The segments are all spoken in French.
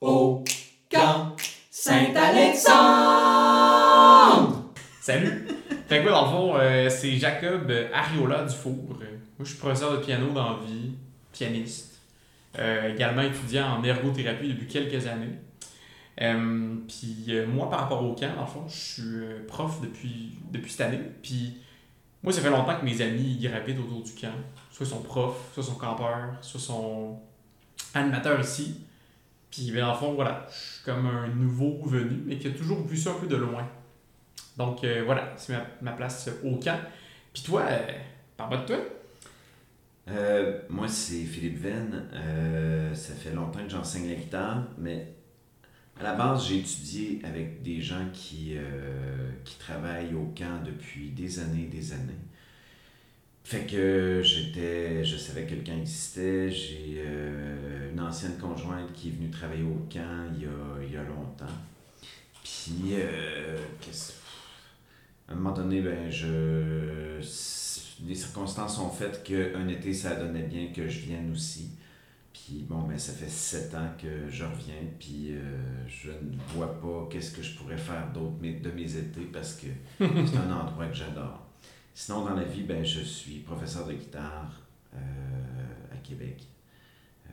au camp Saint-Alexandre. Salut! Fait que moi, dans le fond, euh, c'est Jacob Ariola Dufour. Euh, Moi, je suis professeur de piano dans vie, pianiste. Euh, également étudiant en ergothérapie depuis quelques années. Puis moi, par rapport au camp, dans le fond, je suis prof depuis, depuis cette année. Puis moi, ça fait longtemps que mes amis ils gravitent autour du camp. Soit ils sont profs, soit ils sont campeurs, soit ils sont animateurs ici. Puis dans le fond, voilà, je suis comme un nouveau venu, mais qui a toujours vu ça un peu de loin. Donc euh, voilà, c'est ma, ma place au camp. Puis toi, euh, parle-moi de toi? Euh, moi, c'est Philippe Venn. Euh, ça fait longtemps que j'enseigne la guitare, mais à la base, j'ai étudié avec des gens qui, qui travaillent au camp depuis des années et des années. Fait que j'étais, je savais que camp existait. J'ai euh, une ancienne conjointe qui est venue travailler au camp il y a, il y a longtemps. Puis, euh, qu'est-ce- à un moment donné, ben, je, les circonstances ont fait qu'un été, ça donnait bien que je vienne aussi. Puis bon, ben, ça fait sept ans que je reviens, puis euh, je ne vois pas qu'est-ce que je pourrais faire d'autre de mes étés parce que c'est un endroit que j'adore. Sinon, dans la vie, ben, je suis professeur de guitare euh, à Québec. Euh,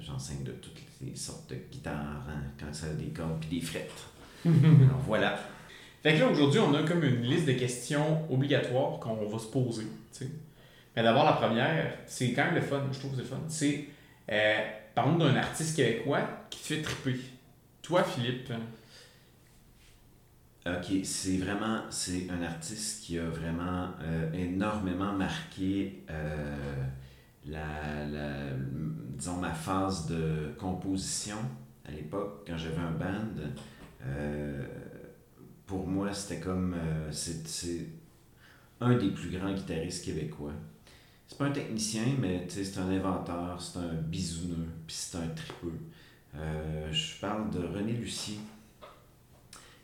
J'enseigne de toutes les sortes de guitares, hein, quand ça a des cordes puis des frettes. Alors voilà. Fait que là, aujourd'hui, on a comme une liste de questions obligatoires qu'on va se poser. Mais d'abord, la première, c'est quand même le fun, je trouve que c'est le fun. C'est, euh, parlons d'un artiste québécois qui te fait triper. Toi, Philippe, Ok, c'est vraiment, c'est un artiste qui a vraiment euh, énormément marqué euh, la, la- disons, ma phase de composition à l'époque, quand j'avais un band. Euh, pour moi, c'était comme, euh, c'est, un des plus grands guitaristes québécois. C'est pas un technicien, mais c'est un inventeur, c'est un bisouneux, puis c'est un tripeux. Euh, je parle de René Lucier.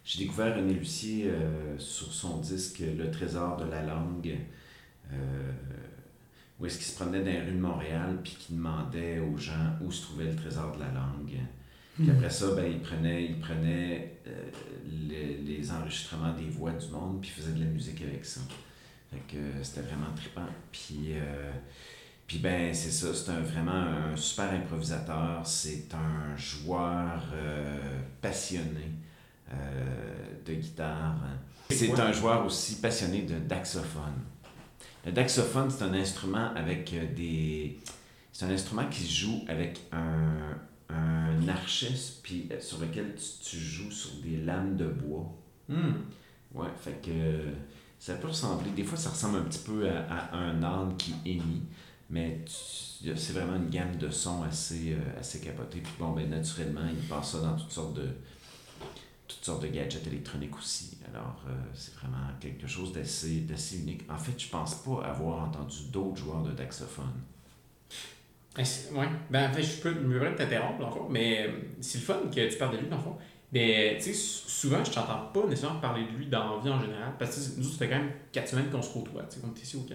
J'ai découvert René Lucier euh, sur son disque Le Trésor de la langue, euh, où est-ce qu'il se promenait dans les rues de Montréal puis qui demandait aux gens où se trouvait le trésor de la langue. Puis après ça, ben, il prenait, il prenait euh, les, les enregistrements des voix du monde puis il faisait de la musique avec ça. Fait que c'était vraiment trippant. Puis, euh, puis ben, c'est ça, c'est un, vraiment un super improvisateur. C'est un joueur euh, passionné de guitare. C'est un joueur aussi passionné de daxophone. Le daxophone, c'est un instrument avec euh, des. C'est un instrument qui se joue avec un, un archet puis euh, sur lequel tu, tu joues sur des lames de bois. hmm, Ouais, fait que euh, ça peut ressembler. Des fois, ça ressemble un petit peu à, à un âne qui hennit, mais c'est vraiment une gamme de sons assez, euh, assez capotée. Puis bon, ben, naturellement, il passe ça dans toutes sortes de toutes sortes de gadgets électroniques aussi. Alors, euh, c'est vraiment quelque chose d'assez d'assez unique. En fait, je pense pas avoir entendu d'autres joueurs de daxophone. Eh, c'est- Ouais. Ben, en fait, je peux me t'interrompre, dans le mais euh, c'est le fun que tu parles de lui, dans. Mais, tu sais, sou- souvent, je t'entends pas nécessairement parler de lui dans la vie en général, parce que nous, ça fait quand même 4 semaines qu'on se côtoie, tu sais, qu'on est ici au camp.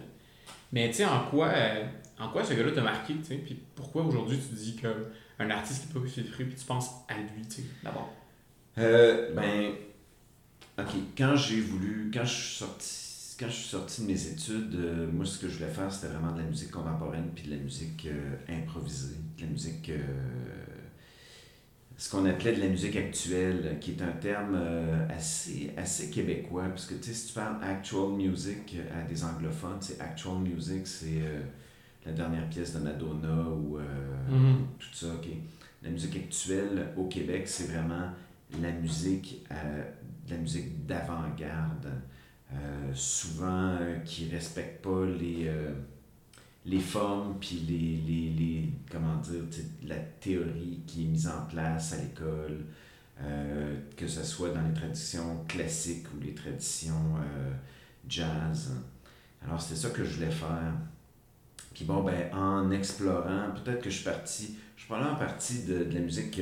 Mais, tu sais, en quoi, euh, en quoi ce gars-là t'a marqué, tu sais, puis pourquoi aujourd'hui tu dis qu'un artiste qui peut se puis tu penses à lui, tu sais, d'abord? Euh, ben, ok, quand j'ai voulu, quand je suis sorti, quand je suis sorti de mes études, euh, moi ce que je voulais faire c'était vraiment de la musique contemporaine puis de la musique euh, improvisée, de la musique, euh, ce qu'on appelait de la musique actuelle, qui est un terme assez, assez québécois, parce que tu sais, si tu parles actual music à des anglophones, c'est actual music, c'est la dernière pièce de Madonna ou Mhm. tout ça, ok. La musique actuelle au Québec, c'est vraiment la musique, euh, la musique d'avant-garde, euh, souvent euh, qui respecte pas les, les formes puis les, les, les comment dire la théorie qui est mise en place à l'école, que ce soit dans les traditions classiques ou les traditions jazz. Alors c'était ça que je voulais faire. Puis bon, ben, en explorant, peut-être que je suis parti, je suis probablement parti de, de la musique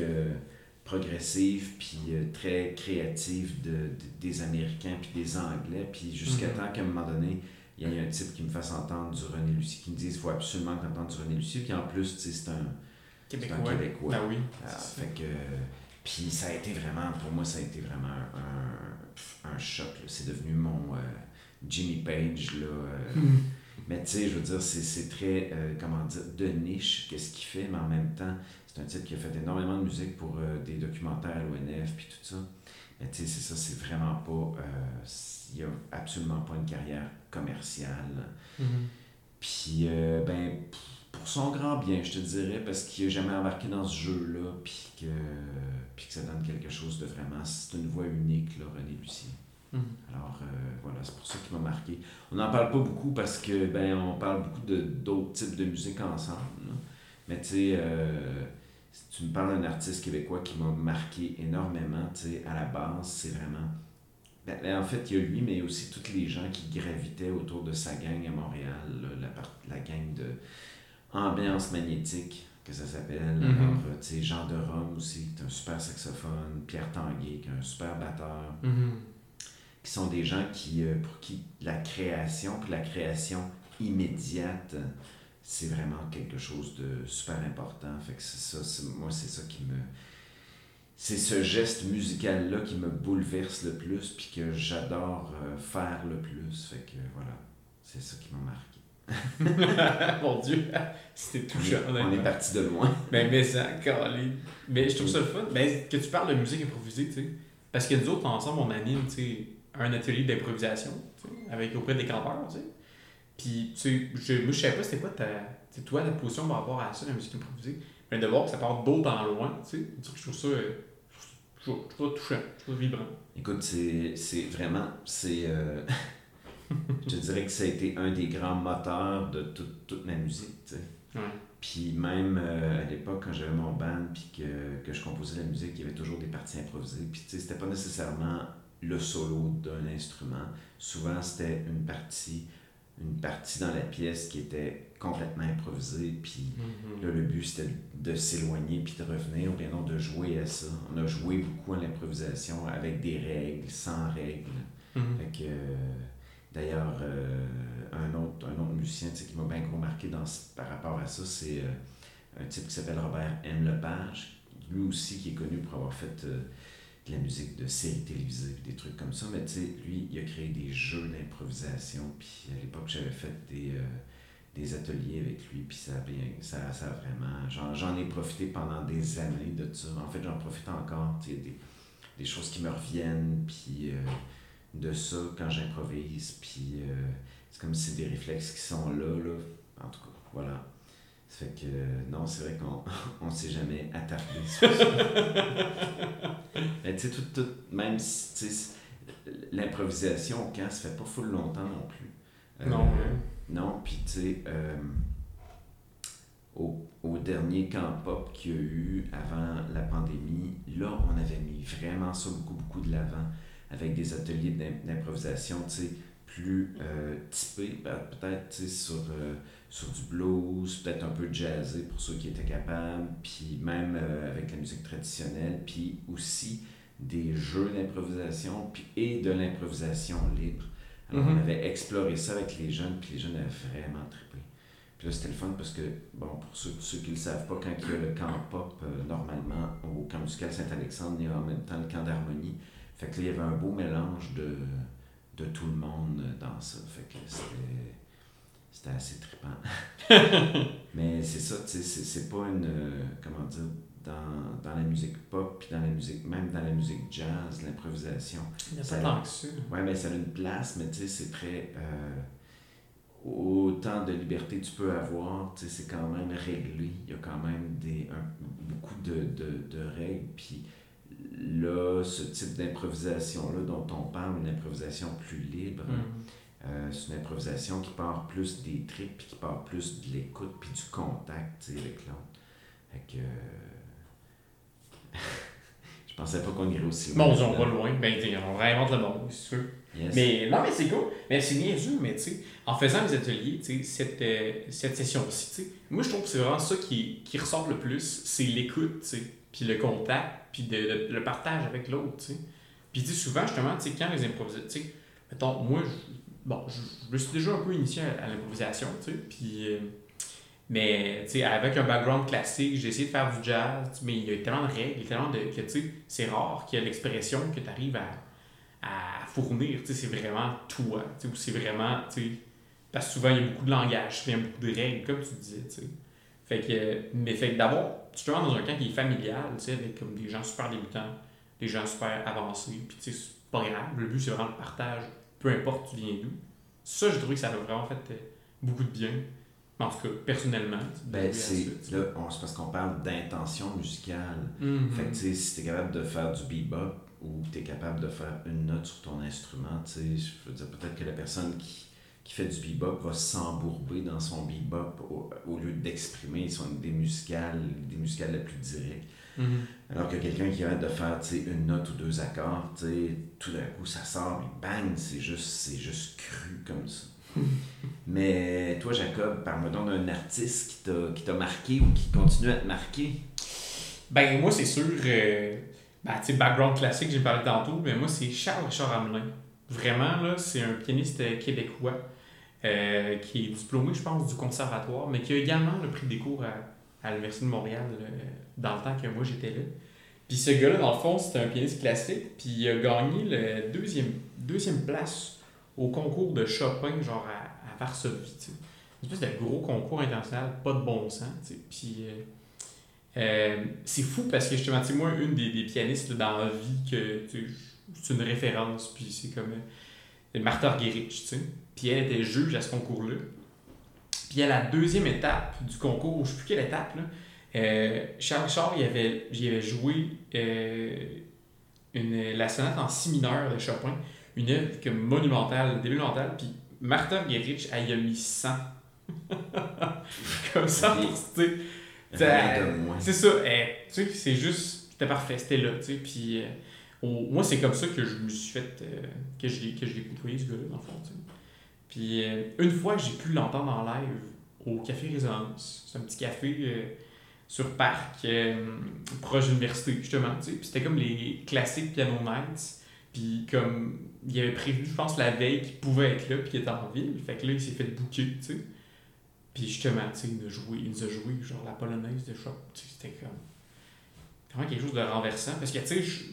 progressive, puis euh, très créative de, de- des Américains, puis des Anglais, puis jusqu'à Mhm. temps qu'à un moment donné, il y ait un type qui me fasse entendre du René Lucie, qui me dise, il faut absolument que tu du René Lucie, puis en plus, c'est un, c'est un Québécois. Québécois. Ben oui. Ah, c'est ça. fait que Puis ça a été vraiment, pour moi, ça a été vraiment un, un, choc. C'est devenu mon euh, Jimmy Page. Là, euh. Mais tu sais, je veux dire, c'est, c'est très, euh, comment dire, de niche, qu'est-ce qu'il fait, mais en même temps, c'est un type qui a fait énormément de musique pour euh, des documentaires à l'ONF, puis tout ça. Mais tu sais, c'est ça, c'est vraiment pas. euh, Il n'y a absolument pas une carrière commerciale. Mhm. Puis, euh, ben, pour son grand bien, je te dirais, parce qu'il n'a jamais embarqué dans ce jeu-là, puis que, puis que ça donne quelque chose de vraiment. C'est une voix unique, là, René Lucien. Mhm. Alors, euh, voilà, c'est pour ça qu'il m'a marqué. On n'en parle pas beaucoup parce que, ben, on parle beaucoup de, d'autres types de musique ensemble. là. Mais, tu sais, euh, si tu me parles d'un artiste québécois qui m'a marqué énormément, tu sais, à la base, c'est vraiment. Ben, ben, en fait, il y a lui, mais il y a aussi tous les gens qui gravitaient autour de sa gang à Montréal, là, la, part- la gang de Ambiance Magnétique, que ça s'appelle. Mhm. Alors, euh, tu sais, Jean de Rome aussi, qui est un super saxophone, Pierre Tanguay, qui est un super batteur Mhm. qui sont des gens qui, euh, pour qui la création, puis la création immédiate, c'est vraiment quelque chose de super important. Fait que c'est ça, c'est- moi, c'est ça qui me. C'est ce geste musical-là qui me bouleverse le plus, puis que j'adore euh, faire le plus. Fait que voilà, c'est ça qui m'a marqué. Mon Dieu, c'était touchant. On est honnêtement. parti de loin. Ben, mais ça, calé. Mais je trouve ça le fun. Ben, que tu parles de musique improvisée, tu sais. Parce que nous autres, ensemble, on anime, tu sais, un atelier d'improvisation, tu sais, avec auprès des campeurs, tu sais. Puis, tu sais, je, moi, je savais pas c'était quoi ta, toi, ta position par rapport à ça, la musique improvisée. Mais de voir que ça part d'autres en loin, tu sais, je trouve ça, euh, je trouve je trouve ça touchant, je trouve ça vibrant. Écoute, c'est vraiment, c'est, euh, je te dirais que ça a été un des grands moteurs de toute, toute ma musique, tu sais. Ouais. Puis même euh, à l'époque, quand j'avais mon band, puis que, que je composais la musique, il y avait toujours des parties improvisées. Puis tu sais, c'était pas nécessairement le solo d'un instrument. Souvent, c'était une partie, une partie dans la pièce qui était complètement improvisée. Puis Mhm. Là, le but, c'était de s'éloigner puis de revenir, ou bien non, de jouer à ça. On a joué beaucoup à l'improvisation avec des règles, sans règles. Mhm. Fait que, euh, d'ailleurs, euh, un, autre, un autre musicien qui m'a bien gros marqué dans, par rapport à ça, c'est euh, un type qui s'appelle Robert M. Lepage, lui aussi qui est connu pour avoir fait euh, de la musique de séries télévisées des trucs comme ça. Mais tu sais, lui, il a créé des jeux d'improvisation. Puis à l'époque, j'avais fait des, euh, des ateliers avec lui. Puis ça ça, ça a vraiment. J'en, j'en ai profité pendant des années de ça. En fait, j'en profite encore. Tu sais, des, des choses qui me reviennent. Puis. euh, de ça quand j'improvise. Puis euh, c'est comme si c'est des réflexes qui sont là, là. En tout cas, voilà. Ça fait que euh, non, c'est vrai qu'on on s'est jamais attardé sur ça. Mais tu sais, tout, tout, même si l'improvisation au camp, ça fait pas full longtemps non plus. Euh, Non. Non, puis tu sais, euh, au, au dernier camp pop qu'il y a eu avant la pandémie, là, on avait mis vraiment ça beaucoup, beaucoup de l'avant avec des ateliers d'im- d'improvisation, tu sais, plus typés, pe- peut-être, tu sais, sur, sur du blues, peut-être un peu jazzé pour ceux qui étaient capables, puis même euh, avec la musique traditionnelle, puis aussi des jeux d'improvisation, puis et de l'improvisation libre. Alors, Mhm. on avait exploré ça avec les jeunes, puis les jeunes avaient vraiment trippé. Puis là, c'était le fun parce que, bon, pour ceux, ceux qui ne le savent pas, quand il y a le camp pop, euh, normalement, au camp musical Saint-Alexandre, il y a en même temps le camp d'harmonie. Fait que là, il y avait un beau mélange de, de tout le monde dans ça. Fait que c'était, c'était assez trippant. Mais c'est ça, tu sais, c'est, c'est pas une. euh, comment dire, dans, dans la musique pop, puis dans la musique, même dans la musique jazz, l'improvisation. Il n'y a Ça- pas tant que ça. Ouais, mais ça a une place, mais tu sais, c'est très. euh, autant de liberté tu peux avoir, tu sais, c'est quand même réglé. Il y a quand même des, un- beaucoup de, de, de règles. Puis là, ce type d'improvisation-là dont on parle, une improvisation plus libre, Mhm. Euh, c'est une improvisation qui part plus des tripes, puis qui part plus de l'écoute, puis du contact tu avec l'autre. Fait que. euh, Je pensais pas qu'on irait aussi Bon, on va loin. Ben, on réinvente le monde, c'est sûr. Yes. Mais non, mais c'est cool. Mais c'est niaiseux, mais tu sais, en faisant les ateliers, tu sais, cette, euh, cette session-ci, tu sais, moi je trouve que c'est vraiment ça qui, qui ressort le plus, c'est l'écoute, tu sais, puis le contact, puis de- le, le partage avec l'autre, tu sais. Puis dis souvent, justement, tu sais, quand les improvisations, tu sais, mettons, moi, bon, je, je me suis déjà un peu initié à, l'improvisation, tu sais, puis... euh, Mais, tu sais, avec un background classique, j'ai essayé de faire du jazz, mais il y a tellement de règles, tellement de. que, tu sais, c'est rare qu'il y ait l'expression que tu arrives à, à fournir, tu sais, c'est vraiment toi, tu sais, ou c'est vraiment, tu sais, parce que souvent, il y a beaucoup de langage, il y a beaucoup de règles, comme tu disais, tu sais. Fait que, mais fait que d'abord, tu te rends dans un camp qui est familial, tu sais, avec comme des gens super débutants, des gens super avancés, puis tu sais, c'est pas grave, le but c'est vraiment le partage, peu importe tu viens d'où. Ça, j'ai trouvé que ça m'a vraiment fait euh, beaucoup de bien. En tout cas, personnellement. Ben, c'est là, on- c'est parce qu'on parle d'intention musicale. Mhm. Fait que, tu sais, si t'es capable de faire du bebop ou t'es capable de faire une note sur ton instrument, tu sais, je veux dire, peut-être que la personne qui, qui fait du bebop va s'embourber dans son bebop au, au lieu d'exprimer son idée musicale, l'idée musicale la plus directe. Mhm. Alors que quelqu'un qui arrête de faire, une note ou deux accords, tout d'un coup, ça sort, mais bang, c'est juste, c'est juste cru comme ça. mais toi, Jacob, parle-moi donc d'un artiste qui t'a, qui t'a marqué ou qui continue à te marquer. Ben, moi, c'est sûr, euh, ben, tu sais, background classique, j'ai parlé tantôt, mais moi, c'est Charles Richard Hamelin. Vraiment, là, c'est un pianiste euh, québécois euh, qui est diplômé, je pense, du conservatoire, mais qui a également le pris des cours à, à l'Université de Montréal euh, dans le temps que moi, j'étais là. Puis ce gars-là, dans le fond, c'était un pianiste classique, puis il a gagné le deuxième, deuxième place au concours de Chopin, genre à, à Varsovie, tu sais. Une espèce de gros concours international, pas de bon sens. Puis... euh, euh, c'est fou parce que justement, moi, une des, des pianistes dans la vie que c'est une référence, puis c'est comme euh, Martha Argerich, tu sais. Puis elle était juge à ce concours-là. Puis à la deuxième étape du concours, je sais plus quelle étape, là, euh, Charles Richard, il avait, joué euh, une, la sonate en si mineur de Chopin, une œuvre comme monumentale, monumentale, puis Martha Argerich, elle y a mis 100. comme ça. C'est ça, eh, tu sais, c'est juste, c'était parfait, c'était là, tu sais, puis euh, moi, c'est comme ça que je me suis fait, euh, que je l'ai que je l'ai côtoyé, ce gars-là, dans le fond, tu sais. Puis euh, une fois, j'ai pu l'entendre en live au Café Résonance, c'est un petit café euh, sur Parc, euh, proche de l'université, justement, tu sais, puis c'était comme les classiques Piano Nights, puis comme, il avait prévu, je pense, la veille qu'il pouvait être là, puis qu'il était en ville, fait que là, il s'est fait booker, tu sais. Puis justement, tu sais, il, nous a joué- genre la polonaise de Chopin. Tu sais, C'était comme. Vraiment quelque chose de renversant. Parce que, tu sais,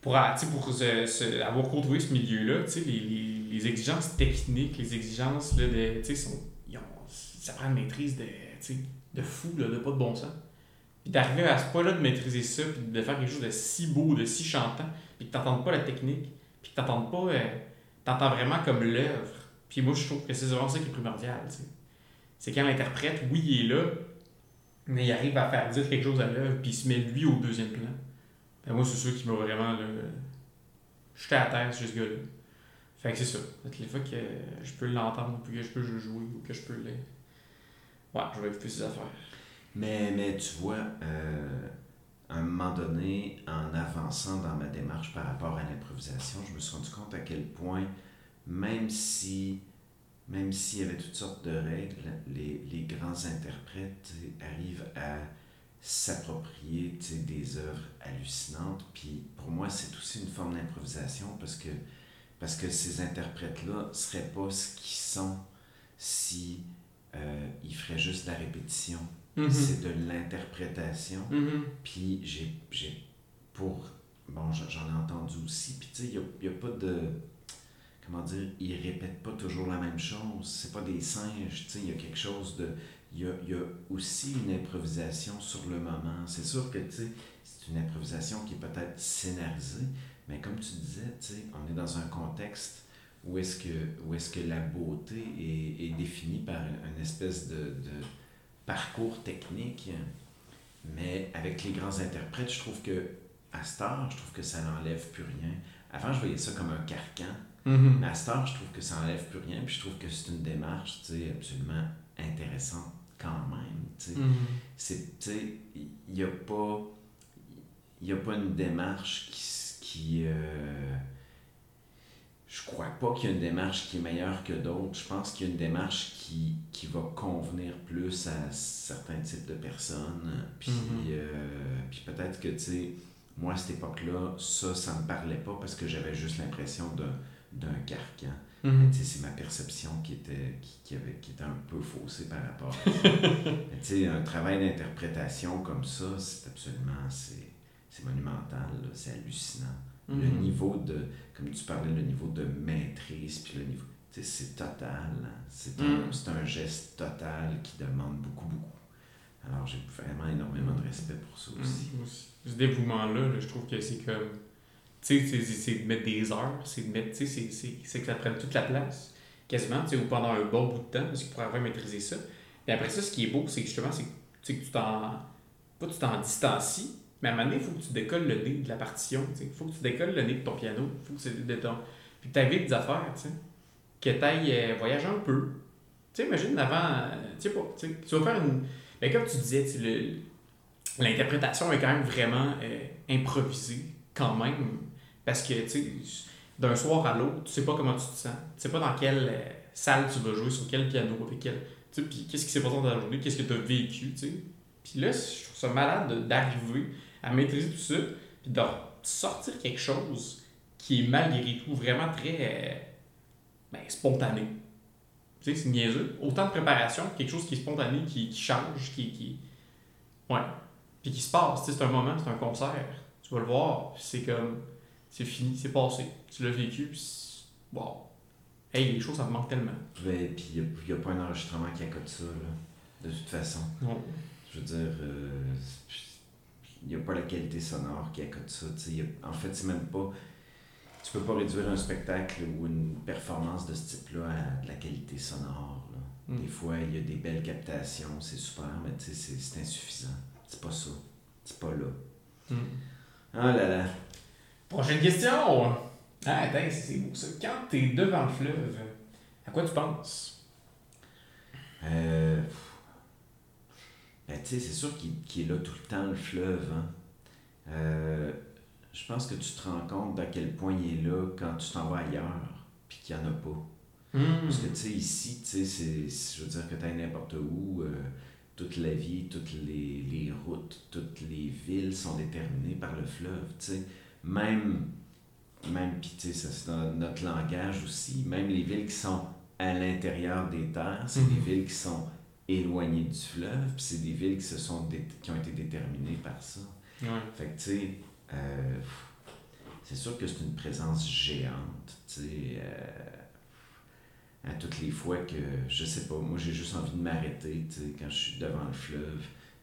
pour, pour se- se- avoir côtoyé ce milieu-là, les, les, les exigences techniques, les exigences là, de. Sont- ils ont- ça prend une maîtrise de, de fou, là, de pas de bon sens. Puis d'arriver à ce point-là de maîtriser ça, puis de faire quelque chose de si beau, de si chantant, puis que t'entendes pas la technique, puis que t'entendes pas. euh, t'entends vraiment comme l'œuvre. Puis moi, je trouve que c'est vraiment ça qui est primordial. C'est quand l'interprète, oui, il est là, mais il arrive à faire dire quelque chose à l'œuvre, puis il se met lui au deuxième plan. Moi, c'est ça qui m'a vraiment. Là, J'étais à terre sur ce gars-là. Fait que c'est ça. Les fois que je peux l'entendre, puis que je peux jouer, ou que je peux le. Ouais, je vais écouter ses affaires. Mais, mais tu vois, euh, à un moment donné, en avançant dans ma démarche par rapport à l'improvisation, je me suis rendu compte à quel point, même si même s'il y avait toutes sortes de règles, les, les grands interprètes arrivent à s'approprier des œuvres hallucinantes. Puis pour moi, c'est aussi une forme d'improvisation parce que, parce que ces interprètes-là ne seraient pas ce qu'ils sont si euh, ils feraient juste de la répétition. Mhm. C'est de l'interprétation. Mhm. Puis j'ai, j'ai pour... Bon, j'en j'en ai entendu aussi. Puis tu sais, il n'y a, pas de... Comment dire? Ils répètent pas toujours la même chose. C'est pas des singes. Tu sais, il y a quelque chose de... Il y a, y a aussi une improvisation sur le moment. C'est sûr que, tu sais, c'est une improvisation qui est peut-être scénarisée. Mais comme tu disais, tu sais, on est dans un contexte où est-ce que, est-ce que la beauté est, est définie par une espèce de, de parcours technique. Mais avec les grands interprètes, je trouve que à heure, je trouve que ça n'enlève plus rien. Avant, je voyais ça comme un carcan. Mhm. Mais à cette heure, je trouve que ça n'enlève plus rien. Puis je trouve que c'est une démarche absolument intéressante quand même. Mhm. Il n'y a pas... Il a pas une démarche qui... qui euh, je crois pas qu'il y a une démarche qui est meilleure que d'autres. Je pense qu'il y a une démarche qui, qui va convenir plus à certains types de personnes. Puis, Mhm. euh, puis peut-être que, tu sais, moi, à cette époque-là, ça, ça me parlait pas parce que j'avais juste l'impression d'un, d'un carcan. Tu sais, c'est ma perception qui était, qui, qui avait, qui était un peu faussée par rapport à ça. Mais tu sais, un travail d'interprétation comme ça, c'est absolument, c'est, monumental, c'est hallucinant. Le Mhm. niveau de, comme tu parlais, le niveau de maîtrise, puis le niveau, c'est total. hein. C'est un, c'est un geste total qui demande beaucoup, beaucoup. Alors, j'ai vraiment énormément de respect pour ça aussi. Mhm. Aussi. Ce dévouement-là, là, je trouve que c'est comme. Tu sais, c'est- de mettre des heures, c'est de mettre. Tu sais, c'est- que ça prenne toute la place, quasiment, tu sais, ou pendant un bon bout de temps, parce qu'il pourrait avoir maîtrisé ça. Et après ça, ce qui est beau, c'est justement, c'est que, tu t'en. Pas tu t'en distancies, mais à un moment donné, il faut que tu décolles le nez de la partition, tu sais. Il faut que tu décolles le nez de ton piano, il faut que tu de ton. Puis que tu des affaires, tu sais. Que tu ailles voyager un peu. Tu sais, imagine avant. euh, Tu sais pas, tu tu vas faire une. Mais comme tu disais, l'interprétation est quand même vraiment euh, improvisée, quand même. Parce que, tu sais, d'un soir à l'autre, tu sais pas comment tu te sens. Tu sais pas dans quelle euh, salle tu vas jouer, sur quel piano, avec quel. Tu sais, puis qu'est-ce qui s'est passé dans ta journée, qu'est-ce que tu as vécu, tu sais. Puis là, je trouve ça malade de- d'arriver à maîtriser tout ça, puis de sortir quelque chose qui est malgré tout vraiment très euh, ben, spontané. Tu sais, c'est niaiseux. Autant de préparation, quelque chose qui est spontané, qui, qui change, qui, qui. Ouais. Puis qui se passe. Tu sais, c'est un moment, c'est un concert. Tu vas le voir, c'est comme. C'est fini, c'est passé. Tu l'as vécu, puis. Wow. Hey, les choses, ça me manque tellement. Ouais, puis il n'y a, pas un enregistrement qui accote ça, là, de toute façon. Non. Je veux dire, il n'y a pas la qualité sonore qui accote ça. a- en fait, c'est même pas. Tu peux pas réduire un spectacle ou une performance de ce type-là à de la qualité sonore. là. Mm. Des fois, il y a des belles captations, c'est super, mais tu sais, c'est c'est insuffisant. C'est pas ça. C'est pas là. Mm. Ah là là. Prochaine question! Ah, attends, c'est c'est beau ça. Quand t'es devant le fleuve, à quoi tu penses? Euh, ben, tu sais, c'est sûr qu'il est là tout le temps, le fleuve. Hein. Euh, je pense que tu te rends compte d'à quel point il est là quand tu t'en vas ailleurs, puis qu'il n'y en a pas. Hmm. Parce que, tu sais, ici, tu sais, je veux dire que tu n'importe où, euh, toute la vie, toutes les, les routes, toutes les villes sont déterminées par le fleuve, tu sais. Même, même puis tu sais, ça c'est dans notre langage aussi, même les villes qui sont à l'intérieur des terres, c'est Mhm. des villes qui sont éloignées du fleuve, puis c'est des villes qui, se sont qui ont été déterminées par ça. Ouais. Fait que, tu sais, euh, c'est sûr que c'est une présence géante, tu sais. euh, à toutes les fois que, je sais pas, moi j'ai juste envie de m'arrêter, tu sais, quand je suis devant le fleuve.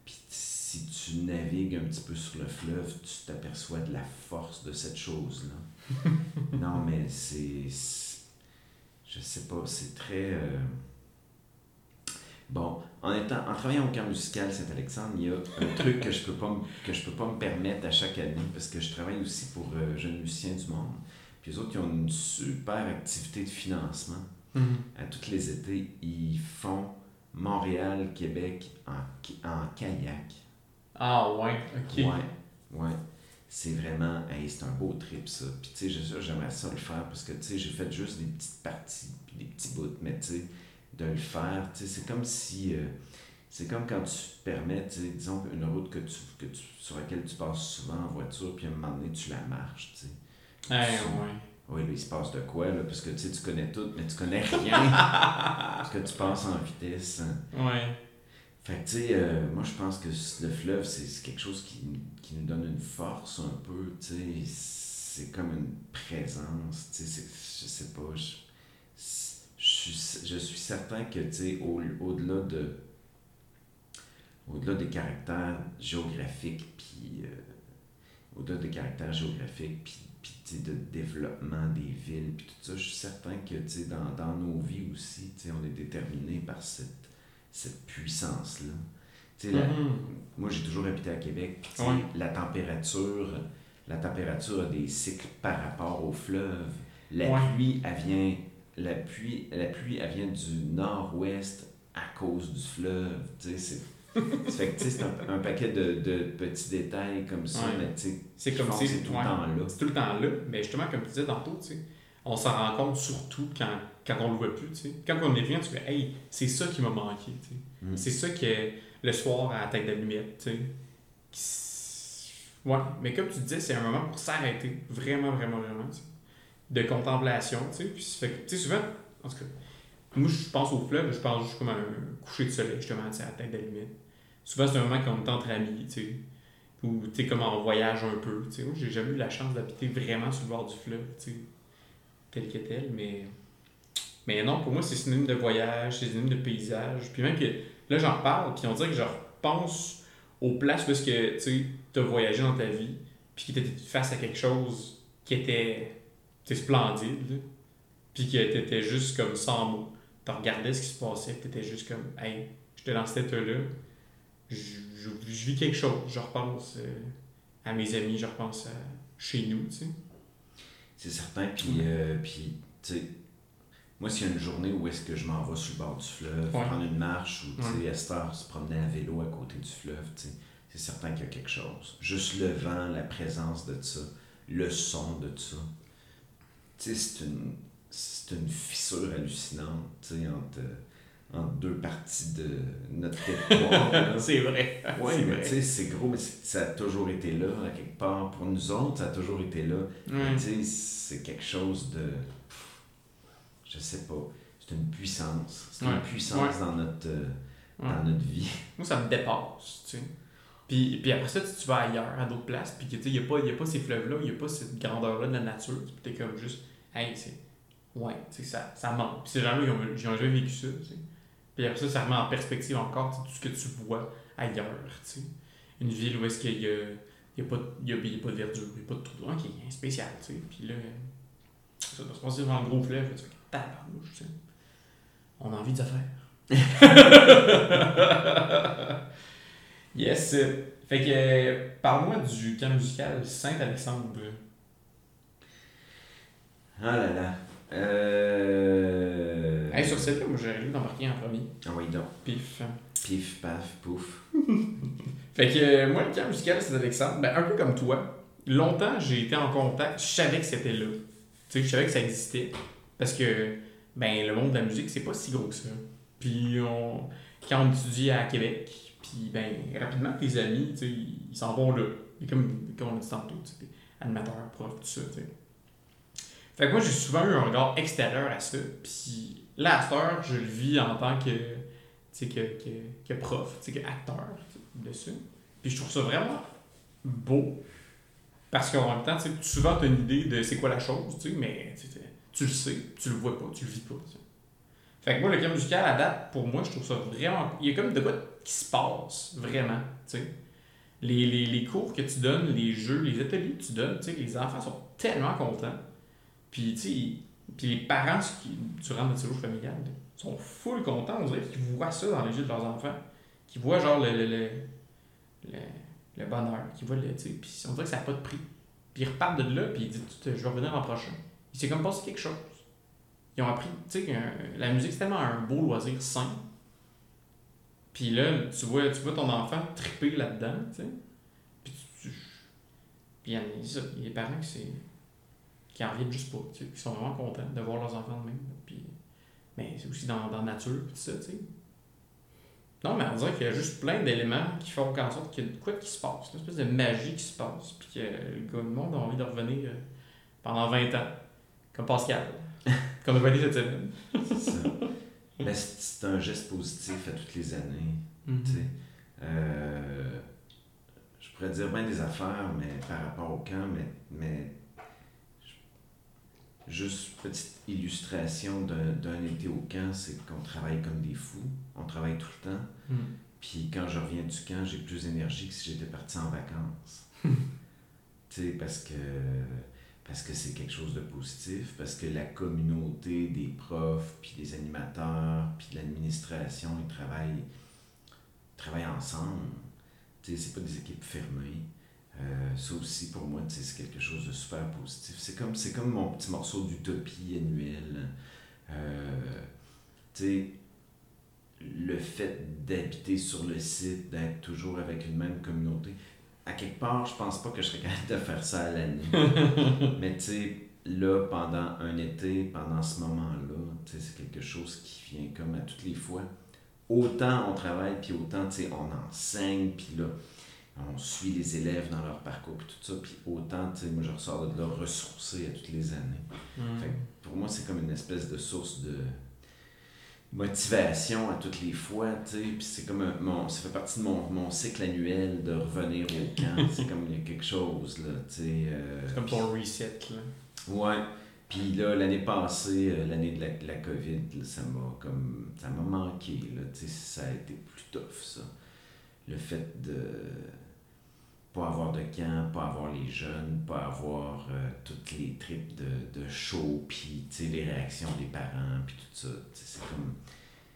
Puis si tu navigues un petit peu sur le fleuve, tu t'aperçois de la force de cette chose-là. non, mais c'est. Je sais pas, c'est très. euh, Bon, en, étant, en travaillant au camp musical Saint-Alexandre, il y a un truc que je peux pas me- que je peux pas me permettre à chaque année parce que je travaille aussi pour euh, Jeunes Musiciens du Monde. Puis les autres, ils ont une super activité de financement. Mhm. À tous les étés, ils font Montréal, Québec en, en kayak. Ah ouais, ok. Ouais, ouais. C'est vraiment, hey, c'est un beau trip ça. Puis tu sais, j'aimerais ça le faire parce que tu sais, j'ai fait juste des petites parties, puis des petits bouts, mais tu sais, de le faire, tu sais, c'est comme si, euh, c'est comme quand tu te permets, tu sais, disons une route que tu, que tu, sur laquelle tu passes souvent en voiture, puis à un moment donné, tu la marches, tu sais. Tu- ouais. Oui, là, il se passe de quoi, là, parce que tu sais, tu connais tout, mais tu connais rien. parce que tu passes en vitesse. Ouais. Fait que, tu sais, euh, moi, je pense que le fleuve, c'est quelque chose qui, qui nous donne une force un peu, tu sais. C'est comme une présence, tu sais. Je sais pas, je, je, suis, je suis certain que, tu sais, au, au-delà de. Au-delà des caractères géographiques, puis. euh, au-delà des caractères géographiques, puis, de développement des villes, puis tout ça, je suis certain que, dans, dans nos vies aussi, on est déterminé par cette cette puissance-là. La- Mhm. moi, j'ai toujours habité à Québec. La température, la température a des cycles par rapport au fleuve. La pluie, elle vient, la pluie, la pluie, elle vient du nord-ouest à cause du fleuve. Tu sais, c'est ça fait que, tu sais, c'est un, un paquet de, de petits détails comme ça, Ouais. mais tu sais, C'est comme c'est tout ouais. le temps là. C'est tout le temps là. Mais justement, comme tu disais tantôt, tu sais, on s'en rend compte surtout quand, quand on le voit plus. tu sais. Quand on est venu, tu fais Hey, c'est ça qui m'a manqué. tu sais. Mm. C'est ça que le soir à la tête d'allumette. tu sais. Ouais, mais comme tu disais, c'est un moment pour s'arrêter. Vraiment, vraiment, vraiment. tu sais. de contemplation, tu sais. Puis, fait tu sais, souvent, en tout cas, moi, je pense au fleuve, je pense juste comme à un coucher de soleil, justement, à la tête de la limite. Souvent, c'est un moment qu'on est entre amis, tu sais. Ou, tu sais, comme en voyage un peu, tu sais. Moi, j'ai jamais eu la chance d'habiter vraiment sur le bord du fleuve, tu sais, tel que tel, mais... Mais non, pour moi, c'est synonyme de voyage, c'est synonyme de paysage. Puis même que, là, j'en parle, puis on dirait que je repense aux places où est-ce que, tu as voyagé dans ta vie, puis que tu étais face à quelque chose qui était, splendide, là. puis que tu étais juste comme sans mots. Tu regardais ce qui se passait, tu étais juste comme, hey, j'étais dans cet état-là, je, je, je vis quelque chose, je repense euh, à mes amis, je repense à chez nous, tu sais. C'est certain, puis, euh, puis tu sais, moi, s'il y a une journée où est-ce que je m'en vais sur le bord du fleuve, Ouais. prendre une marche, ou, tu sais, Ouais. Esther se promener à vélo à côté du fleuve, tu sais, c'est certain qu'il y a quelque chose. Juste le vent, la présence de ça, le son de ça. Tu sais, c'est une, c'est une fissure hallucinante, tu sais, entre, entre deux parties de notre territoire. C'est vrai. Oui, c'est mais tu sais, c'est gros, mais ça a toujours été là, à quelque part. Pour nous autres, ça a toujours été là. Ouais. Tu sais, c'est quelque chose de. Je sais pas. C'est une puissance. C'est Ouais. une puissance dans, notre, euh, Ouais. dans notre vie. Moi, ça me dépasse, tu sais. Puis, puis après ça, tu, tu vas ailleurs, à d'autres places, puis tu sais, il n'y a, pas- y a pas ces fleuves-là, il n'y a pas cette grandeur-là de la nature, puis t'es comme juste, hey, c'est. Ouais, tu sais, ça, ça manque. Puis ces gens-là, ils ont, ils ont jamais vécu ça, tu sais. Puis après ça, ça remet en perspective encore, tout ce que tu vois ailleurs, tu sais. Une ville où est-ce qu'il y a. Il n'y a, pas il y a, il y a pas de verdure, il n'y a pas de trou y a un spécial, tu sais. Puis là, ça doit se passer devant le gros fleuve, tu fais tabarnouche, tu sais. On a envie de se faire. yes. Fait que, euh, parle-moi du camp musical Saint-Alexandre. Ah là là. Euh... Hey, sur celle-là, moi, j'aurais lu d'embarquer en premier. Ah oui, donc. Pif. Pif, paf, pouf. Fait que, euh, moi, le camp musical Saint-Alexandre, ben, un peu comme toi, longtemps, j'ai été en contact, je savais que c'était là. Tu sais, je savais que ça existait. Parce que, ben, le monde de la musique, c'est pas si gros que ça. Puis, on, quand on étudie à Québec, puis, ben, rapidement, tes amis, tu sais, ils s'en vont là. Et comme, comme on a dit tantôt, tu sais, animateur, prof, tout ça, tu sais. Fait que moi, j'ai souvent eu un regard extérieur à ça. Puis, là, je le vis en tant que, que, que, que prof, que acteur dessus. Puis, je trouve ça vraiment beau. Parce qu'en même temps, souvent, tu as une idée de c'est quoi la chose, mais tu le sais, tu le vois pas, tu le vis pas. Fait que moi, le camp musical, à date, pour moi, je trouve ça vraiment. Il y a comme de quoi qui se passe, vraiment. Les, les, les cours que tu donnes, les jeux, les ateliers que tu donnes, les enfants sont tellement contents. Puis, tu puis les parents, qui, durant notre séjour familial, là, sont full contents. On dirait qu'ils voient ça dans les yeux de leurs enfants. Qu'ils voient, genre, le, le, le, le, bonheur, qu'ils voient le, puis on dirait que ça n'a pas de prix. Puis ils repartent de là, puis ils disent, je vais revenir l'an prochain. Il s'est comme passé quelque chose. Ils ont appris, tu sais, un- la musique, c'est tellement un beau loisir sain. Puis là, tu vois, tu vois ton enfant triper là-dedans, tu sais. Puis tu. Puis il y a des parents qui, c'est- qui en reviennent juste pas, tu sais, qui sont vraiment contents de voir leurs enfants de même. Puis, mais c'est aussi dans, dans la nature, tout ça, tu sais. Non, mais on dirait qu'il y a juste plein d'éléments qui font en sorte qu'il y a de quoi qui se passe, une espèce de magie qui se passe, puis que le monde a envie de revenir euh, pendant 20 ans, comme Pascal, qu'on a validé cette semaine. C'est ça. Mais c'est un geste positif à toutes les années. Mhm. Tu sais, euh, je pourrais dire bien des affaires, mais par rapport au camp, mais, mais juste petite illustration d'un été au camp, c'est qu'on travaille comme des fous, on travaille tout le temps. Mhm. Puis quand je reviens du camp, j'ai plus d'énergie que si j'étais parti en vacances. tu sais, parce que parce que c'est quelque chose de positif, parce que la communauté des profs, puis des animateurs, puis de l'administration, ils travaillent, travaillent ensemble. Tu sais, c'est pas des équipes fermées. Euh, ça aussi, pour moi, c'est quelque chose de super positif. C'est comme, c'est comme mon petit morceau d'utopie annuel. Euh, le fait d'habiter sur le site, d'être toujours avec une même communauté, à quelque part, je pense pas que je serais capable de faire ça à l'année. Mais tu sais, là, pendant un été, pendant ce moment-là, c'est quelque chose qui vient comme à toutes les fois. Autant on travaille, puis autant, on enseigne, puis là, on suit les élèves dans leur parcours, puis tout ça. Puis autant, tu sais, moi, je ressors de là ressourcé à toutes les années. Mm. Fait que pour moi, c'est comme une espèce de source de motivation à toutes les fois, tu sais. Puis c'est comme un- mon, ça fait partie de mon, mon cycle annuel de revenir au camp. c'est comme il y a quelque chose, là, tu sais. euh, C'est comme ton reset, là. Ouais. Puis là, l'année passée, euh, l'année de la, de la COVID, là, ça m'a comme. Ça m'a manqué, là. Tu sais, ça a été plus tough, ça. Le fait de pas avoir de camp, pas avoir les jeunes, pas avoir euh, toutes les tripes de, de show, puis les réactions des parents, puis tout ça. C'est comme.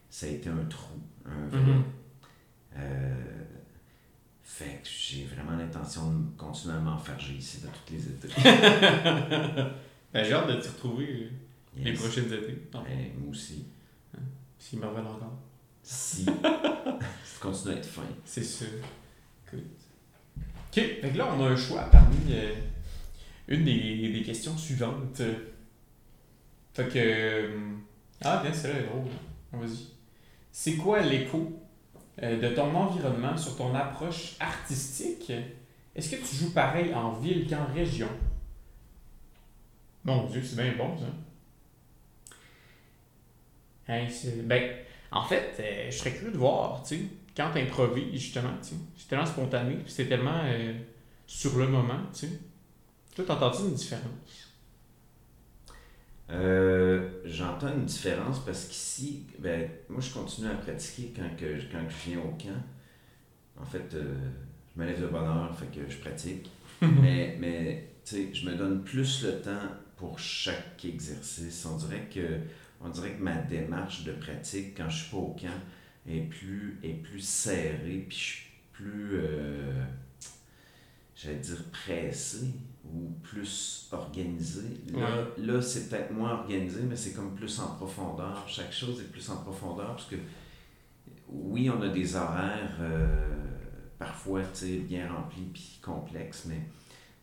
Ça a été un trou, un vrai. Mhm. Euh, fait que j'ai vraiment l'intention de continuer à m'enfarger ici de toutes les étés. Ben, j'ai hâte de t'y retrouver euh, les prochaines étés. Ben, moi aussi. S'ils me reviennent encore. Si. Je continue à être fin. C'est. Écoute. Ok, fait là, on a un choix parmi euh, une des, questions suivantes. Fait que. euh, ah, bien, celle-là est drôle. Vas-y. C'est quoi l'écho euh, de ton environnement sur ton approche artistique? Est-ce que tu joues pareil en ville qu'en région? Mon Dieu, c'est bien bon, ça. Hein, ben, en fait, je serais curieux de voir, tu sais, quand tu improvises, justement, tu sais, c'est tellement spontané, puis c'est tellement euh, sur le moment, tu sais. Toi, t'entends-tu une différence? Euh, J'entends une différence parce qu'ici, ben, moi je continue à pratiquer quand, que, quand je viens au camp. En fait, euh, je me lève de bonne heure, fait que je pratique. mais, mais tu sais, je me donne plus le temps pour chaque exercice. On dirait que, on dirait que ma démarche de pratique quand je suis pas au camp est plus, est plus serrée, puis je suis plus, euh, j'allais dire pressé ou plus organisé. Là, là c'est peut-être moins organisé, mais c'est comme plus en profondeur. Chaque chose est plus en profondeur parce que oui, on a des horaires euh, parfois bien remplis puis complexes, mais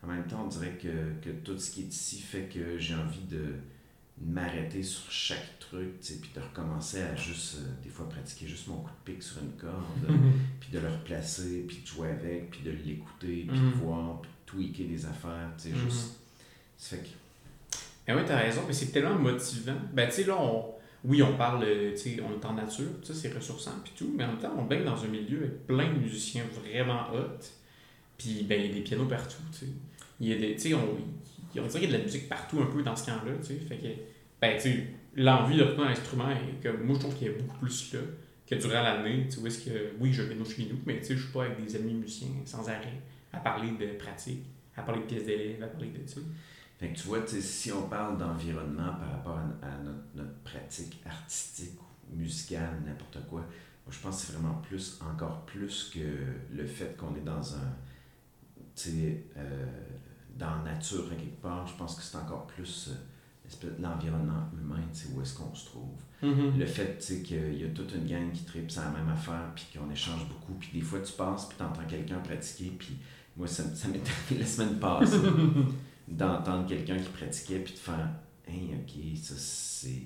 en même temps, on dirait que, que tout ce qui est ici fait que j'ai envie de m'arrêter sur chaque truc, puis de recommencer à juste, euh, des fois, pratiquer juste mon coup de pic sur une corde, puis de le replacer, puis de jouer avec, puis de l'écouter, puis Mhm. de voir, puis de tweaker des affaires, tu sais, Mhm. juste... Ça fait que... Ben oui, t'as raison, mais c'est tellement motivant. Ben, tu sais, là, on, oui, on parle, euh, tu sais, on est en nature, tu sais, c'est ressourçant, puis tout, mais en même temps, on baigne dans un milieu avec plein de musiciens vraiment hot, puis ben, il y a des pianos partout, tu sais. Il y a des, tu sais, on, on dirait qu'il y a de la musique partout un peu dans ce camp-là, tu sais, fait que, ben, tu l'envie d'apprendre un instrument, est comme, moi, je trouve qu'il y a beaucoup plus là que durant l'année, tu sais, où est-ce que, oui, je piano chez nous, mais tu sais, je suis pas avec des amis musiciens sans arrêt à parler de pratique, à parler de pièces d'élèves, à parler de, sais. Fait tu vois, si on parle d'environnement par rapport à, notre, pratique artistique musicale, n'importe quoi, je pense que c'est vraiment plus, encore plus que le fait qu'on est dans un, tu sais, euh, dans la nature à quelque part, je pense que c'est encore plus euh, de l'environnement humain, où est-ce qu'on se trouve. Le fait qu'il y a toute une gang qui tripe sur la même affaire, puis qu'on échange beaucoup, puis des fois tu passes, puis tu entends quelqu'un pratiquer, puis moi ça, ça m'est arrivé la semaine passée d'entendre quelqu'un qui pratiquait, puis de faire Hey, ok, ça c'est.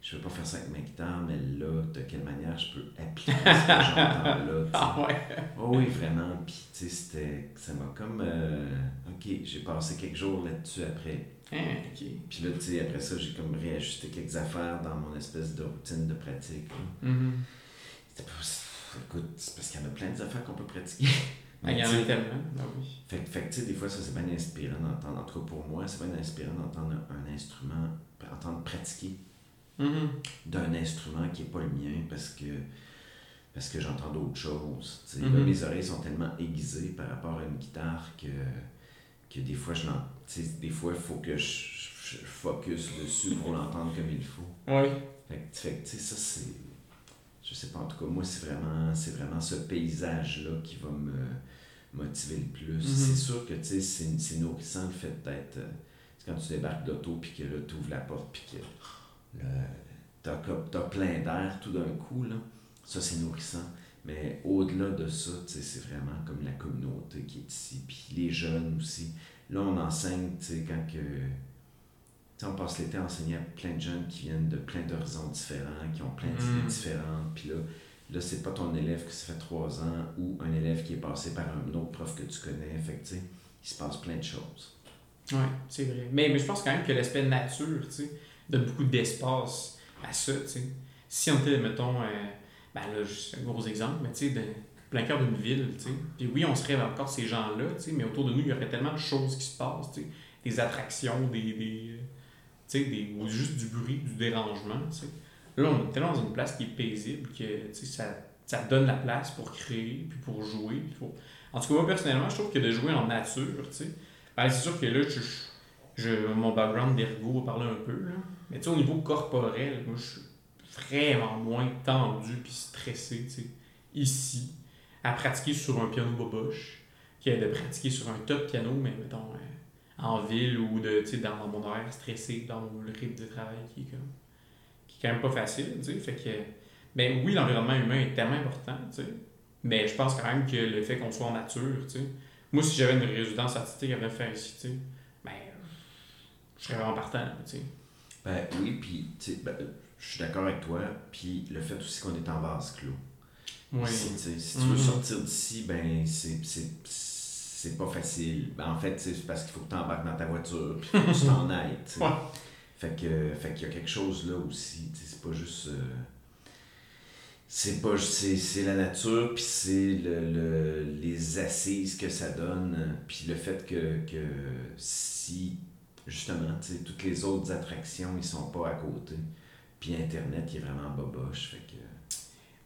Je veux pas faire ça avec ma guitare, mais là, de quelle manière je peux appliquer ce que j'entends là. Ah ouais. Oh oui, vraiment. Puis, tu sais, c'était. Ça m'a comme. euh, ok, j'ai passé quelques jours là-dessus après. Hein, ok. Puis là, tu sais, après ça, j'ai comme réajusté quelques affaires dans mon espèce de routine de pratique. là. Mhm. C'était pas- Écoute, c'est parce qu'il y en a plein d'affaires qu'on peut pratiquer. Ah, il y en a tellement. Ah oui. fait, que- fait que, tu sais, des fois, ça, c'est bien inspirant d'entendre. En tout cas, pour moi, c'est bien inspirant d'entendre un instrument, entendre pratiquer Mhm. d'un instrument qui n'est pas le mien parce que parce que j'entends d'autres choses. tu sais. Là, Mhm. mes oreilles sont tellement aiguisées par rapport à une guitare que, que des fois, je des fois, il faut que je, je- je focus dessus pour l'entendre comme il faut. Oui. Fait que, fait que, tu sais, ça, c'est... Je sais pas, en tout cas, moi, c'est vraiment, c'est vraiment ce paysage-là qui va me motiver le plus. Mhm. C'est sûr que, tu sais, c'est, c'est nourrissant le fait d'être... euh, c'est quand tu débarques d'auto, puis que là, tu ouvres la porte, puis que là, t'as plein d'air tout d'un coup, là. Ça, c'est nourrissant. Mais au-delà de ça, c'est vraiment comme la communauté qui est ici, puis les jeunes aussi. Là, on enseigne, tu sais, quand que... Tu sais, on passe l'été à enseigner à plein de jeunes qui viennent de plein d'horizons différents, qui ont plein d'idées Mm. différentes. Puis là, Là, c'est pas ton élève que ça fait trois ans ou un élève qui est passé par un autre prof que tu connais. Fait que, tu sais, il se passe plein de choses. Oui, c'est vrai. Mais, mais je pense quand même que l'aspect nature, tu sais, donne beaucoup d'espace à ça, tu sais. Si on était, mettons, euh, ben là, juste un gros exemple, mais tu sais, de plein cœur d'une ville, tu sais. Puis oui, on serait encore ces gens-là, tu sais, mais autour de nous, il y aurait tellement de choses qui se passent, tu sais. Des attractions, des... tu sais, des, ou juste du bruit, du dérangement, tu sais. Là, on est tellement dans une place qui est paisible que, tu sais, ça, ça donne la place pour créer, puis pour jouer. En tout cas, moi, personnellement, je trouve que de jouer en nature, tu sais, ben, c'est sûr que là, je, je, mon background d'ergo va parler un peu, là. Mais tu sais, au niveau corporel, moi, je suis vraiment moins tendu puis stressé, ici, à pratiquer sur un piano boboche, que de pratiquer sur un top piano, mais mettons, euh, en ville ou de, dans mon horaire stressé, dans le rythme de travail qui est comme, qui est quand même pas facile, tu sais, fait que, mais oui, l'environnement humain est tellement important, tu sais, mais je pense quand même que le fait qu'on soit en nature, tu sais, moi, si j'avais une résidence artistique à faire ici, ben, je serais vraiment partant, tu sais. Ben oui, puis, ben, je suis d'accord avec toi. Puis le fait aussi qu'on est en vase clos. Oui. Si, tu sais, si tu veux Mhm. sortir d'ici, ben c'est- c'est c'est pas facile. Ben, en fait, c'est parce qu'il faut que tu embarques dans ta voiture puis que tu t'en ailles. Ouais. Fait que fait qu'il y a quelque chose là aussi. C'est pas juste. euh, c'est pas c'est c'est la nature puis c'est le, le- les assises que ça donne puis le fait que, que si justement toutes les autres attractions ils sont pas à côté puis internet il est vraiment boboche fait que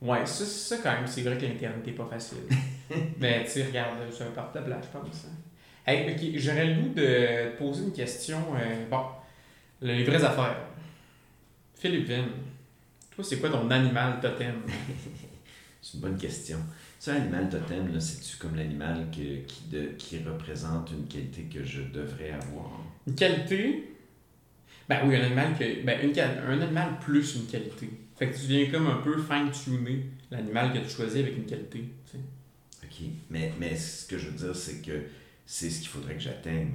Ouais, ça, ça quand même, c'est vrai que l'Internet n'est pas facile. Mais tu regarde, c'est un de blague, je pense. hein. Hey, ok, j'aurais le goût de te poser une question. euh, bon, les vraies affaires. Philippe Vin, toi, c'est quoi ton animal totem? C'est une bonne question. Un animal totem, là, c'est-tu comme l'animal qui, de, qui représente une qualité que je devrais avoir? Une qualité? Ben oui, un animal que. Ben, une, un animal plus une qualité. Fait que tu viens comme un peu fine-tuner l'animal que tu choisis avec une qualité. OK. Mais, mais ce que je veux dire, c'est que c'est ce qu'il faudrait que j'atteigne.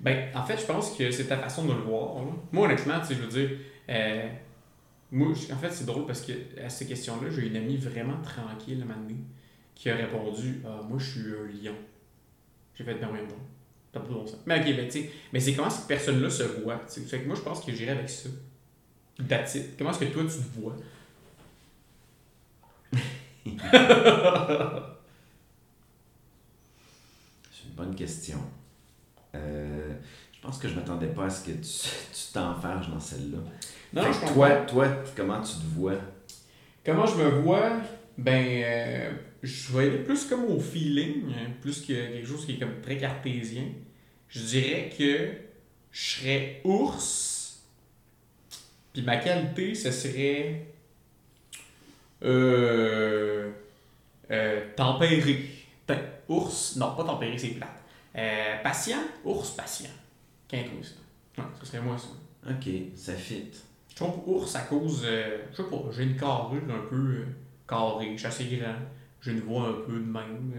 Ben, en fait, je pense que c'est ta façon de le voir. là. Moi, honnêtement, tu sais, je veux dire, euh, moi, en fait, c'est drôle parce que à ces questions-là, j'ai une amie vraiment tranquille à un moment donné qui a répondu Ah, Moi, je suis un lion. J'ai fait, ben oui, bon. T'as pas de bon sens. Mais ok, ben, mais c'est comment cette personne-là se voit. tu sais? Fait que moi, je pense que j'irai avec ça. That's it. Comment est-ce que toi, tu te vois? C'est une bonne question. Euh, je pense que je m'attendais pas à ce que tu t'enferges dans celle-là. Non, Fait je que comprends. toi, toi, comment tu te vois? Comment je me vois? Ben, euh, je vais aller plus comme au feeling, hein, plus que quelque chose qui est comme très cartésien. Je dirais que je serais ours. Puis ma qualité, ce serait. Euh, euh, tempéré. Ours, non, pas tempéré, c'est plate. Euh, patient, ours patient. Quintou, ça. Ouais, ce serait moi, ça. Ok, ça fit. Je trouve ours à cause, euh, je sais pas, j'ai une carrure un peu euh, carrée, je suis assez grand, j'ai une voix un peu de même.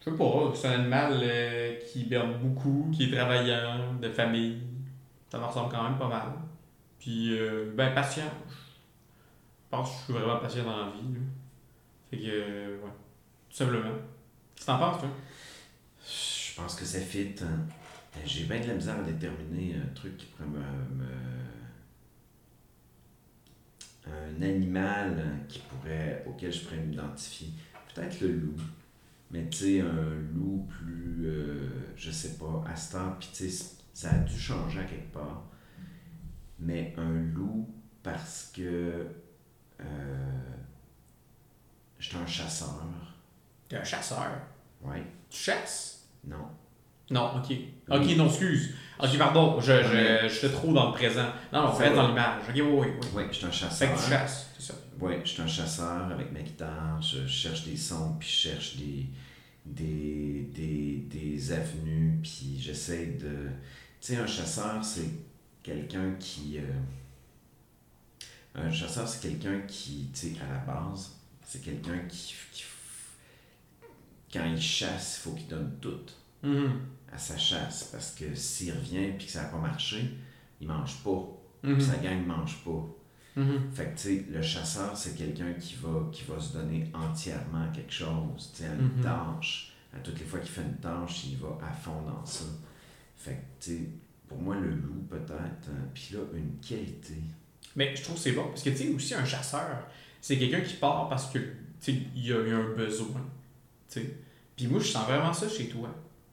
Je sais pas, c'est un animal euh, qui hiberne beaucoup, qui est travaillant, de famille. Ça me ressemble quand même pas mal. Puis, euh, ben, patient. Je pense que je suis vraiment patient dans la vie. là. Fait que, euh, ouais, tout simplement. Qu'est-ce que t'en penses, toi? Je pense que ça fit. hein. J'ai bien de la misère à déterminer un truc qui pourrait me. me- Un animal hein, qui pourrait, auquel je pourrais m'identifier. Peut-être le loup. Mais tu sais, un loup plus. euh, je sais pas, à ce temps, puis tu sais, ça a dû changer à quelque part. Mais un loup parce que. Euh, J'étais un chasseur. T'es un chasseur? Ouais. Tu chasses? Non. Non, ok. Ok, non, excuse. Ok, pardon, je, je, je suis trop dans le présent. Non, non, va. dans l'image. Ok, oui, oui, oui. Ouais, j'étais un Fait chasseur. que tu chasses, c'est ça. Oui, je suis un chasseur avec ma guitare, je cherche des sons, puis je cherche des, des, des, des avenues, puis j'essaie de... Tu sais, un chasseur, c'est quelqu'un qui... euh, Un chasseur, c'est quelqu'un qui, tu sais, à la base, c'est quelqu'un qui, qui... Quand il chasse, il faut qu'il donne tout Mhm. à sa chasse, parce que s'il revient puis que ça n'a pas marché, il mange pas. Mhm. Puis sa gang mange pas. Mhm. Fait que, tu sais, le chasseur, c'est quelqu'un qui va, qui va se donner entièrement à quelque chose, tu sais, à une Mhm. tâche. À toutes les fois qu'il fait une tâche, il va à fond dans ça. Fait que, tu sais, pour moi, le loup, peut-être. euh, Puis là, une qualité. Mais je trouve que c'est bon, parce que tu sais, aussi un chasseur, c'est quelqu'un qui part parce que, tu sais, il y a eu un besoin, tu sais. Puis moi, je sens vraiment ça chez toi.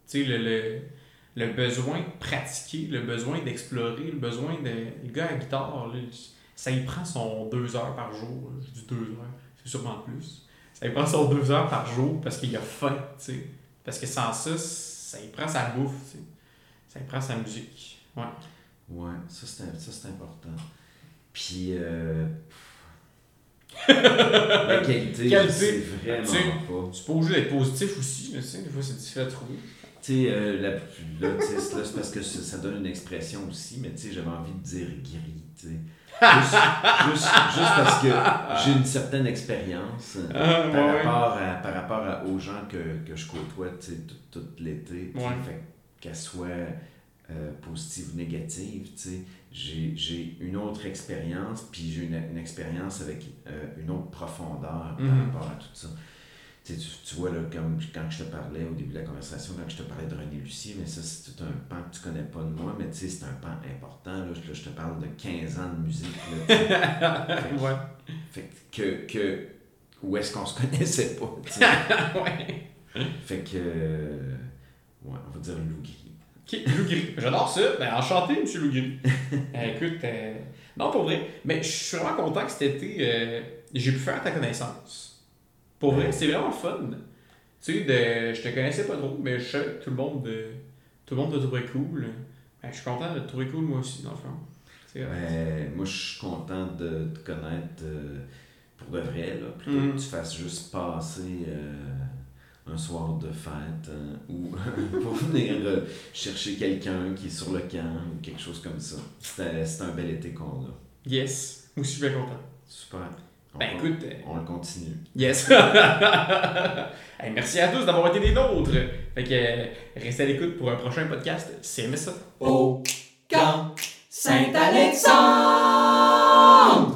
Tu sais, le, le, le besoin de pratiquer, le besoin d'explorer, le besoin de... Le gars à la guitare, là, ça y prend son deux heures par jour. Je dis deux heures, c'est sûrement plus. Ça y prend son deux heures par jour parce qu'il a faim, tu sais. Parce que sans ça, ça y prend sa bouffe, tu sais. Ça y prend sa musique. Ouais. Ouais, ça, c'est ça, c'est important. Puis, euh... la qualité, Qualité. c'est vraiment Tu sais, pas. C'est pas obligé d'être positif aussi, là, tu sais. Des fois, c'est difficile à trouver. Tu sais, euh, là, tu sais, c'est- là, c'est parce que ça ça donne une expression aussi, mais tu sais, j'avais envie de dire gris, tu sais. Juste, juste, juste parce que j'ai une certaine expérience euh, Ah, par, ouais, rapport à, par rapport à- aux gens que, que je côtoie, tout, tout l'été. Ouais. Fait qu'elles soient euh, positives ou sais, j'ai, une autre expérience, puis j'ai une, une expérience avec euh, une autre profondeur Mhm. par rapport à tout ça. Tu, tu, vois, là, comme quand je te parlais au début de la conversation, quand je te parlais de René Lucier, mais ça, c'est tout un pan que tu connais pas de moi, mais tu sais, c'est un pan important. Là, je, là, je te parle de 15 ans de musique. Là, sais. ouais. fait que, que où est-ce qu'on se connaissait pas, tu sais? ouais. Fait que, euh, ouais, on va dire loup gris. Ok, Loup Gris. J'adore ça. Ben, enchanté, monsieur Loup Gris. Euh, écoute, euh, non, pour vrai. Mais je suis vraiment content que cet été, euh, j'ai pu faire ta connaissance. Pour vrai, c'est vraiment fun. Tu sais, de, je te connaissais pas trop, mais je sais que tout le monde, euh, tout le monde te trouvait cool. Ben, je suis content de te trouver cool, moi aussi, dans le fond. Ben, moi, je suis content de te connaître euh, pour de vrai, là. Plutôt que tu fasses juste passer euh, un soir de fête hein, ou pour venir euh, chercher quelqu'un qui est sur le camp ou quelque chose comme ça. C'est un bel été qu'on a. Yes. Moi aussi, je suis bien content. Super. Ben, écoute, euh, On le continue. Yes. Hey, merci à tous d'avoir été des nôtres. Fait que euh, restez à l'écoute pour un prochain podcast. C'est ça. Au camp Saint-Alexandre.